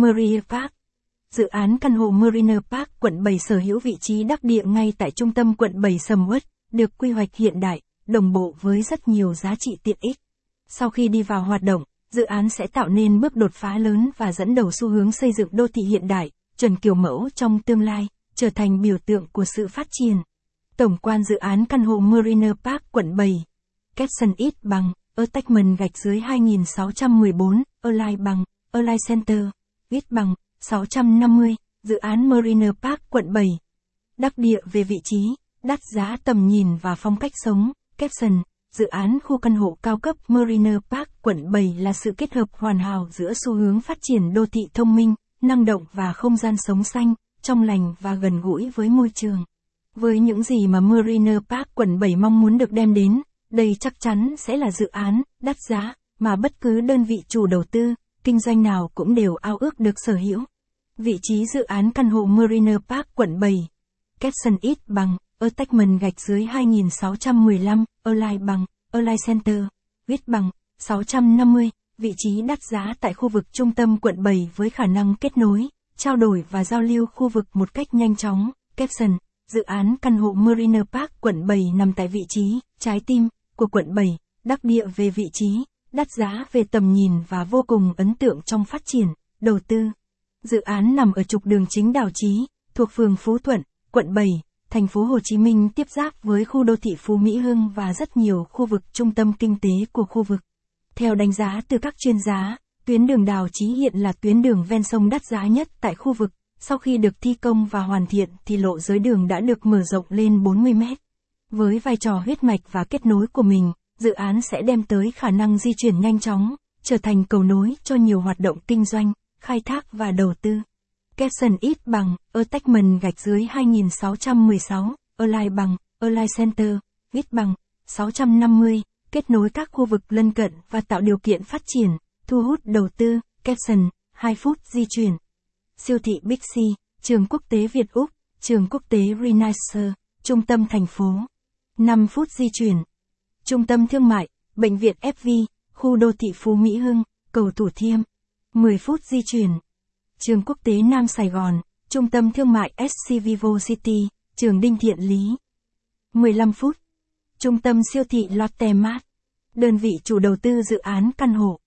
Marina Park Dự án căn hộ Marina Park quận 7 sở hữu vị trí đắc địa ngay tại trung tâm quận 7 sầm uất, được quy hoạch hiện đại, đồng bộ với rất nhiều giá trị tiện ích. Sau khi đi vào hoạt động, dự án sẽ tạo nên bước đột phá lớn và dẫn đầu xu hướng xây dựng đô thị hiện đại, chuẩn kiểu mẫu trong tương lai, trở thành biểu tượng của sự phát triển. Tổng quan dự án căn hộ Marina Park quận 7. Capson ít bằng, attachment gạch dưới 2614, Align bằng, Align Center, ít bằng, 650, dự án Marina Park quận 7. Đắc địa về vị trí, đắt giá tầm nhìn và phong cách sống, caption, dự án khu căn hộ cao cấp Marina Park quận 7 là sự kết hợp hoàn hảo giữa xu hướng phát triển đô thị thông minh, năng động và không gian sống xanh, trong lành và gần gũi với môi trường. Với những gì mà Marina Park quận 7 mong muốn được đem đến, đây chắc chắn sẽ là dự án đắt giá mà bất cứ đơn vị chủ đầu tư, kinh doanh nào cũng đều ao ước được sở hữu. Vị trí dự án căn hộ Marina Park quận 7. Capson ít bằng, attachment gạch dưới 2615, Align bằng, Align Center, viết bằng, 650, vị trí đắt giá tại khu vực trung tâm quận 7 với khả năng kết nối, trao đổi và giao lưu khu vực một cách nhanh chóng. Capson, dự án căn hộ Marina Park quận 7 nằm tại vị trí, trái tim, của quận 7, đắc địa về vị trí, đắt giá về tầm nhìn và vô cùng ấn tượng trong phát triển, đầu tư. Dự án nằm ở trục đường chính Đào Chí, thuộc phường Phú Thuận, quận 7, thành phố Hồ Chí Minh tiếp giáp với khu đô thị Phú Mỹ Hưng và rất nhiều khu vực trung tâm kinh tế của khu vực. Theo đánh giá từ các chuyên gia, tuyến đường Đào Chí hiện là tuyến đường ven sông đắt giá nhất tại khu vực. Sau khi được thi công và hoàn thiện thì lộ giới đường đã được mở rộng lên 40 mét. Với vai trò huyết mạch và kết nối của mình, dự án sẽ đem tới khả năng di chuyển nhanh chóng, trở thành cầu nối cho nhiều hoạt động kinh doanh, khai thác và đầu tư. Capson ít bằng, attachment gạch dưới 2616, Align bằng, Align Center, ít bằng, 650, kết nối các khu vực lân cận và tạo điều kiện phát triển, thu hút đầu tư, Capson, 2 phút di chuyển. Siêu thị Big C, trường quốc tế Việt Úc, trường quốc tế Renaissance, trung tâm thành phố. 5 phút di chuyển. Trung tâm thương mại, bệnh viện FV, khu đô thị Phú Mỹ Hưng, cầu Thủ Thiêm. 10 phút di chuyển. Trường quốc tế Nam Sài Gòn, trung tâm thương mại SC Vivo City, trường Đinh Thiện Lý. 15 phút. Trung tâm siêu thị Lotte Mart. Đơn vị chủ đầu tư dự án căn hộ.